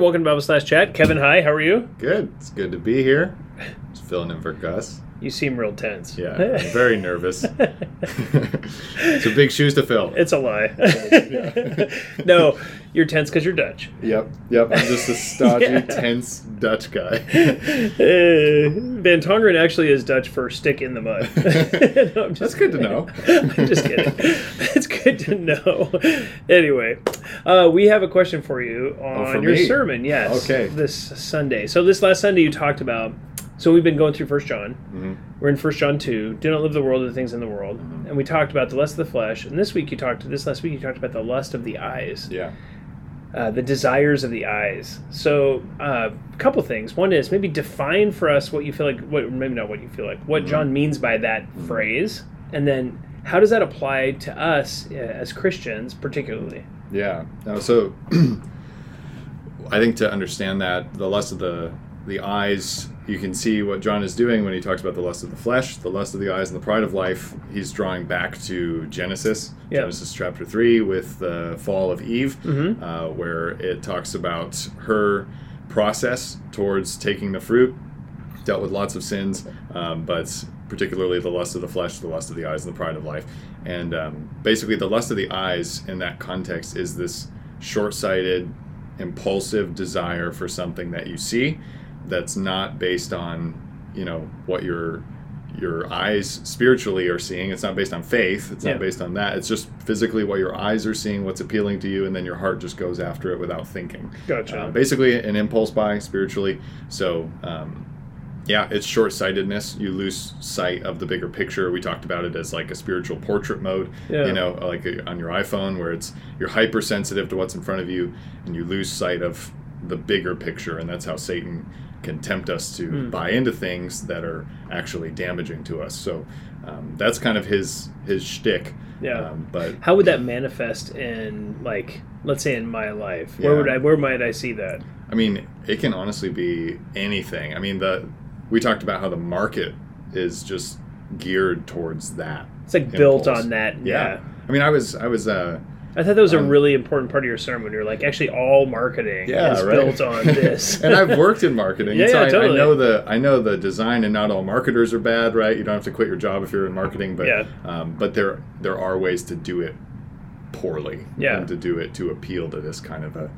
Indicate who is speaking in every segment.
Speaker 1: Welcome to Bible Slash Chat. Kevin, hi. How are you?
Speaker 2: Good. It's good to be here. Just filling in for Gus.
Speaker 1: You seem real tense.
Speaker 2: Yeah, I'm very nervous. it's a big shoes to fill.
Speaker 1: It's a lie. no, you're tense because you're Dutch.
Speaker 2: Yep, yep. I'm just a stodgy,
Speaker 1: Yeah.
Speaker 2: tense Dutch guy.
Speaker 1: Uh, Van Tongeren actually is Dutch for stick in the mud. No, I'm
Speaker 2: That's
Speaker 1: just
Speaker 2: good to know.
Speaker 1: I'm just kidding. It's good to know. Anyway, uh, we have a question for you on
Speaker 2: Oh, for
Speaker 1: your
Speaker 2: me?
Speaker 1: sermon. Yes.
Speaker 2: Okay.
Speaker 1: This Sunday. So this last Sunday you talked about. So we've been going through First John.
Speaker 2: Mhm.
Speaker 1: We're in First John two. Do not live the world of the things in the world.
Speaker 2: Mm-hmm.
Speaker 1: And we talked about the lust of the flesh. And this week you talked. This last week you talked about the lust of the eyes.
Speaker 2: Yeah.
Speaker 1: Uh, the desires of the eyes. So, uh, a couple things. One is maybe define for us what you feel like. What maybe not what you feel like. What
Speaker 2: Mhm.
Speaker 1: John means by that phrase, and then how does that apply to us uh, as Christians, particularly?
Speaker 2: Yeah. So I think to understand that the lust of the the eyes, you can see what John is doing when he talks about the lust of the flesh, the lust of the eyes, and the pride of life. He's drawing back to Genesis,
Speaker 1: Yeah.
Speaker 2: Genesis chapter three, with the fall of Eve,
Speaker 1: Mhm.
Speaker 2: uh, where it talks about her process towards taking the fruit. Dealt with lots of sins, um, but particularly the lust of the flesh, the lust of the eyes, and the pride of life. And um, basically, the lust of the eyes in that context is this short sighted, impulsive desire for something that you see that's not based on, you know, what your your eyes spiritually are seeing. It's not based on faith. It's
Speaker 1: Yeah.
Speaker 2: not based on that. It's just physically what your eyes are seeing, what's appealing to you, and then your heart just goes after it without thinking.
Speaker 1: Gotcha.
Speaker 2: Uh, basically, an impulse buy spiritually. So, um, yeah, it's short sightedness. You lose sight of the bigger picture. We talked about it as like a spiritual portrait mode,
Speaker 1: Yeah.
Speaker 2: you know, like uh, on your iPhone, where it's you're hypersensitive to what's in front of you, and you lose sight of the bigger picture, and that's how Satan can tempt us to
Speaker 1: Mm.
Speaker 2: buy into things that are actually damaging to us. So um, that's kind of his his shtick.
Speaker 1: Yeah.
Speaker 2: Um, but
Speaker 1: How would that manifest in, like, let's say, in my life? Where
Speaker 2: Yeah.
Speaker 1: would I? Where might I see that?
Speaker 2: I mean, it can honestly be anything. I mean, the we talked about how the market is just geared towards that.
Speaker 1: It's like built on that.
Speaker 2: Yeah.
Speaker 1: Yeah.
Speaker 2: I mean, I was I was uh
Speaker 1: I thought that was a
Speaker 2: Um,
Speaker 1: really important part of your sermon. You're like, actually, all marketing
Speaker 2: Yeah,
Speaker 1: is
Speaker 2: right.
Speaker 1: built on this.
Speaker 2: and I've worked in marketing,
Speaker 1: Yeah,
Speaker 2: so
Speaker 1: yeah,
Speaker 2: I,
Speaker 1: totally.
Speaker 2: I know the I know the design, and not all marketers are bad, right? You don't have to quit your job if you're in marketing, but
Speaker 1: Yeah.
Speaker 2: um, but there there are ways to do it poorly,
Speaker 1: Yeah.
Speaker 2: and to do it to appeal to this kind of a.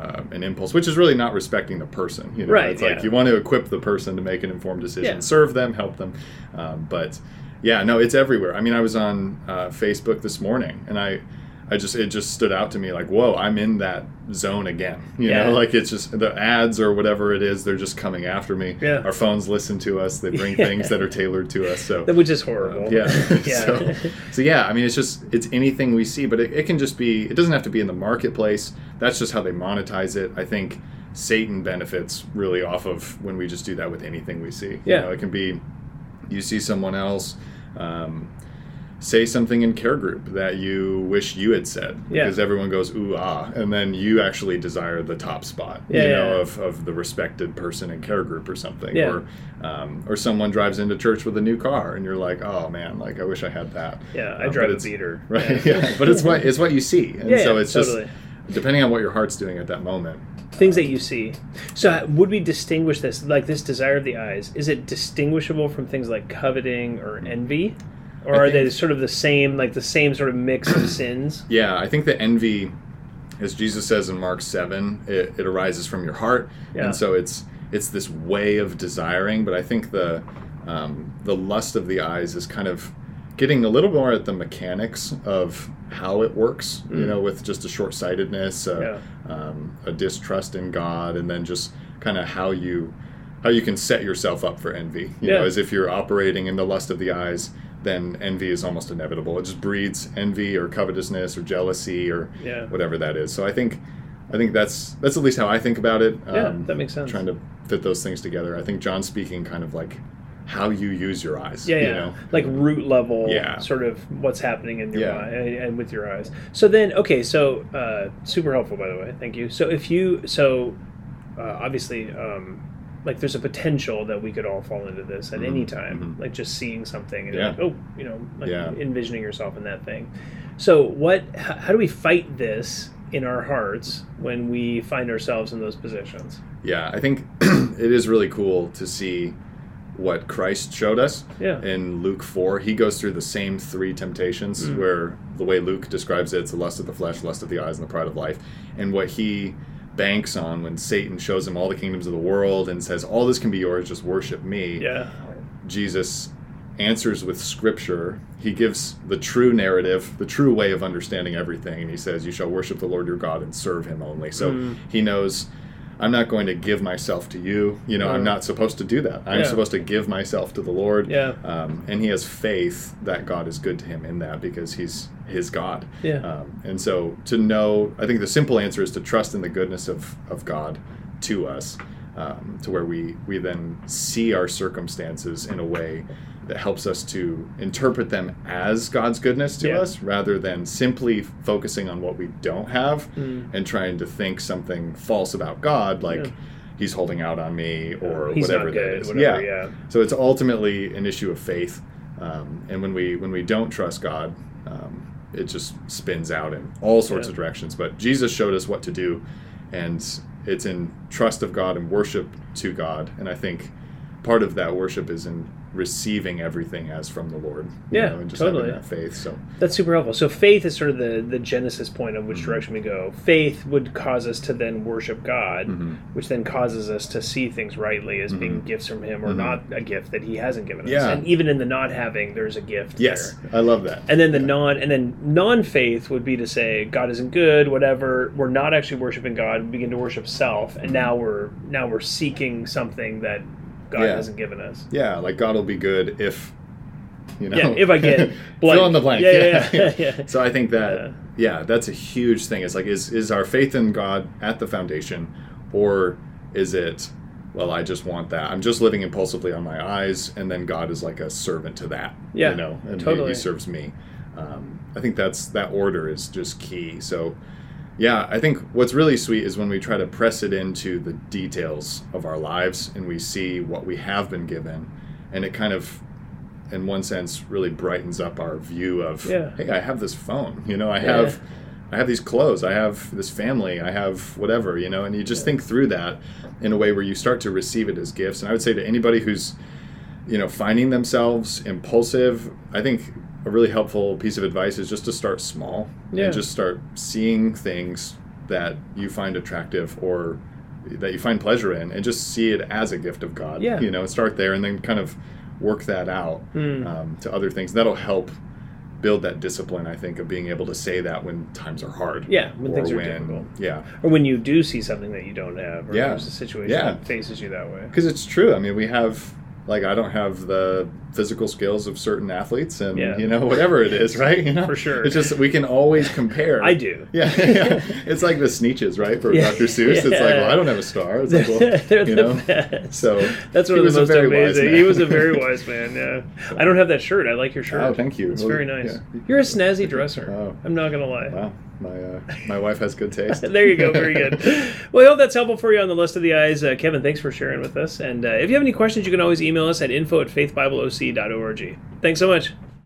Speaker 2: Uh, an impulse, which is really not respecting the person. You know,
Speaker 1: Right,
Speaker 2: it's like you want to equip the person to make an informed decision, serve them, help them. Um, but yeah, no, it's everywhere. I mean, I was on uh, Facebook this morning, and I, I just it just stood out to me like, whoa, I'm in that zone again. You
Speaker 1: Yeah.
Speaker 2: know, like it's just the ads or whatever it is, they're just coming after me.
Speaker 1: Yeah.
Speaker 2: Our phones listen to us; they bring things that are tailored to us. So
Speaker 1: which is horrible.
Speaker 2: uh, yeah.
Speaker 1: yeah.
Speaker 2: so, so yeah, I mean, it's just it's anything we see, but it, it can just be. It doesn't have to be in the marketplace. That's just how they monetize it. I think Satan benefits really off of when we just do that with anything we see.
Speaker 1: Yeah.
Speaker 2: You know, it can be you see someone else. Um, Say something in care group that you wish you had said
Speaker 1: Yeah.
Speaker 2: because everyone goes ooh ah, and then you actually desire the top spot,
Speaker 1: Yeah,
Speaker 2: you
Speaker 1: yeah,
Speaker 2: know, of, of the respected person in care group or something, or um, or someone drives into church with a new car and you're like, oh man, like I wish I had that.
Speaker 1: Yeah, I
Speaker 2: Um,
Speaker 1: drive a beater.
Speaker 2: Right. Yeah. But it's what it's what you see, and
Speaker 1: Yeah,
Speaker 2: so it's
Speaker 1: totally.
Speaker 2: just depending on what your heart's doing at that moment.
Speaker 1: Things that you see. So, uh, would we distinguish this, like this desire of the eyes? Is it distinguishable from things like coveting or envy, or
Speaker 2: I
Speaker 1: are they sort of the same, like the same sort of mix of sins?
Speaker 2: Yeah, I think the envy, as Jesus says in Mark seven, it, it arises from your heart,
Speaker 1: Yeah.
Speaker 2: and so it's it's this way of desiring. But I think the um, the lust of the eyes is kind of getting a little more at the mechanics of how it works. You
Speaker 1: Mm.
Speaker 2: know, with just a short sightedness, uh, um, a distrust in God, and then just kind of how you how you can set yourself up for envy. You know, as if you're operating in the lust of the eyes, then envy is almost inevitable. It just breeds envy or covetousness or jealousy or
Speaker 1: Yeah.
Speaker 2: whatever that is. So I think I think that's that's at least how I think about it. Um,
Speaker 1: Yeah, that makes sense.
Speaker 2: Trying to fit those things together. I think John's speaking kind of like how you use your eyes.
Speaker 1: Yeah,
Speaker 2: you
Speaker 1: yeah.
Speaker 2: know?
Speaker 1: Like root level,
Speaker 2: Yeah.
Speaker 1: sort of what's happening in your
Speaker 2: Yeah.
Speaker 1: eye and, and with your eyes. So then, okay, so uh, super helpful, by the way. Thank you. So if you, so uh, obviously, um, like there's a potential that we could all fall into this at
Speaker 2: Mhm,
Speaker 1: any time,
Speaker 2: mhm.
Speaker 1: like just seeing something and
Speaker 2: Yeah.
Speaker 1: like, oh, you know, like
Speaker 2: Yeah.
Speaker 1: envisioning yourself in that thing. So what? How, how do we fight this in our hearts when we find ourselves in those positions.
Speaker 2: Yeah, I think it is really cool to see what Christ showed us
Speaker 1: Yeah.
Speaker 2: in Luke 4. He goes through the same three temptations
Speaker 1: Mm.
Speaker 2: where the way Luke describes it, it's the lust of the flesh, lust of the eyes, and the pride of life. And what he banks on when Satan shows him all the kingdoms of the world and says, All this can be yours, just worship me.
Speaker 1: Yeah.
Speaker 2: Jesus answers with scripture. He gives the true narrative, the true way of understanding everything. And he says, You shall worship the Lord your God and serve him only. So
Speaker 1: Mm.
Speaker 2: he knows. I'm not going to give myself to you. You know, I'm
Speaker 1: Mm.
Speaker 2: not supposed to do that. I'm
Speaker 1: Yeah.
Speaker 2: supposed to give myself to the Lord.
Speaker 1: Yeah.
Speaker 2: Um, and he has faith that God is good to him in that because he's his God.
Speaker 1: Yeah.
Speaker 2: Um, and so to know, I think the simple answer is to trust in the goodness of, of God to us, um, to where we, we then see our circumstances in a way that helps us to interpret them as God's goodness to
Speaker 1: Yeah.
Speaker 2: us rather than simply focusing on what we don't have
Speaker 1: Mm.
Speaker 2: and trying to think something false about God, like
Speaker 1: Yeah.
Speaker 2: he's holding out on me or
Speaker 1: He's
Speaker 2: whatever that is.
Speaker 1: Whatever. Yeah.
Speaker 2: So it's ultimately an issue of faith, um, and when we when we don't trust God, um, it just spins out in all sorts
Speaker 1: Yeah.
Speaker 2: of directions. But Jesus showed us what to do, and it's in trust of God and worship to God. And I think part of that worship is in receiving everything as from the Lord. you
Speaker 1: Yeah,
Speaker 2: know, and just
Speaker 1: totally.
Speaker 2: having that faith. So
Speaker 1: That's super helpful. So faith is sort of the, the genesis point of which
Speaker 2: Mhm.
Speaker 1: direction we go. Faith would cause us to then worship God,
Speaker 2: Mhm.
Speaker 1: which then causes us to see things rightly as being
Speaker 2: Mhm.
Speaker 1: gifts from Him or
Speaker 2: Mhm.
Speaker 1: not a gift that He hasn't given us.
Speaker 2: Yeah.
Speaker 1: And even in the not having, there's a gift.
Speaker 2: yes,
Speaker 1: there.
Speaker 2: I love that.
Speaker 1: And then the
Speaker 2: Yeah.
Speaker 1: non and then non faith would be to say God isn't good, whatever. We're not actually worshiping God. We begin to worship self, and now we're now we're seeking something that God
Speaker 2: Yeah.
Speaker 1: hasn't given us.
Speaker 2: Yeah, like God will be good if you know.
Speaker 1: Yeah, if I get
Speaker 2: fill in the blank.
Speaker 1: Yeah, yeah, yeah, yeah.
Speaker 2: So I think that
Speaker 1: Yeah.
Speaker 2: that's a huge thing. It's like is is our faith in God at the foundation, or is it? Well, I just want that. I'm just living impulsively on my eyes, and then God is like a servant to that.
Speaker 1: Yeah,
Speaker 2: you know, and he-
Speaker 1: totally.
Speaker 2: he, serves me. Um, I think that's that order is just key. So, yeah, I think what's really sweet is when we try to press it into the details of our lives and we see what we have been given, and it kind of, in one sense, really brightens up our view of,
Speaker 1: Yeah.
Speaker 2: hey, I have this phone. You know, I
Speaker 1: Yeah.
Speaker 2: have. I have these clothes, I have this family, I have whatever, you know, and you just
Speaker 1: Yeah.
Speaker 2: think through that in a way where you start to receive it as gifts. And I would say to anybody who's, you know, finding themselves impulsive, I think a really helpful piece of advice is just to start small
Speaker 1: Yeah.
Speaker 2: and just start seeing things that you find attractive or that you find pleasure in and just see it as a gift of God.
Speaker 1: Yeah.
Speaker 2: You know, start there and then kind of work that out
Speaker 1: Hmm.
Speaker 2: um, to other things. That'll help build that discipline, I think, of being able to say that when times are hard.
Speaker 1: Yeah, when things are
Speaker 2: when,
Speaker 1: difficult.
Speaker 2: Yeah.
Speaker 1: Or when you do see something that you don't have, or
Speaker 2: Yeah.
Speaker 1: there's a situation
Speaker 2: Yeah.
Speaker 1: that faces you that way.
Speaker 2: Because it's true. I mean, we have like I don't have the physical skills of certain athletes, and
Speaker 1: Yeah.
Speaker 2: you know whatever it is, right? You know,
Speaker 1: For sure.
Speaker 2: It's just we can always compare.
Speaker 1: I do.
Speaker 2: Yeah, yeah. it's like the Sneetches right? For
Speaker 1: Yeah.
Speaker 2: Dr. Seuss, it's like, well, I don't have a star. It's like, well,
Speaker 1: They're
Speaker 2: you know.
Speaker 1: best.
Speaker 2: So
Speaker 1: That's one of the most amazing. He was a very wise man. Yeah, I don't have that shirt. I like your oh, shirt.
Speaker 2: Oh, thank you.
Speaker 1: It's
Speaker 2: Well,
Speaker 1: very nice. You're a snazzy dresser.
Speaker 2: Oh.
Speaker 1: I'm not gonna lie.
Speaker 2: Wow, my uh, my wife has good taste.
Speaker 1: there you go. Very good. Well, I hope that's helpful for you on the lust of the eyes. Uh, Kevin, thanks for sharing with us. And uh, if you have any questions, you can always email us at info at faithbibleoc.org. Thanks so much.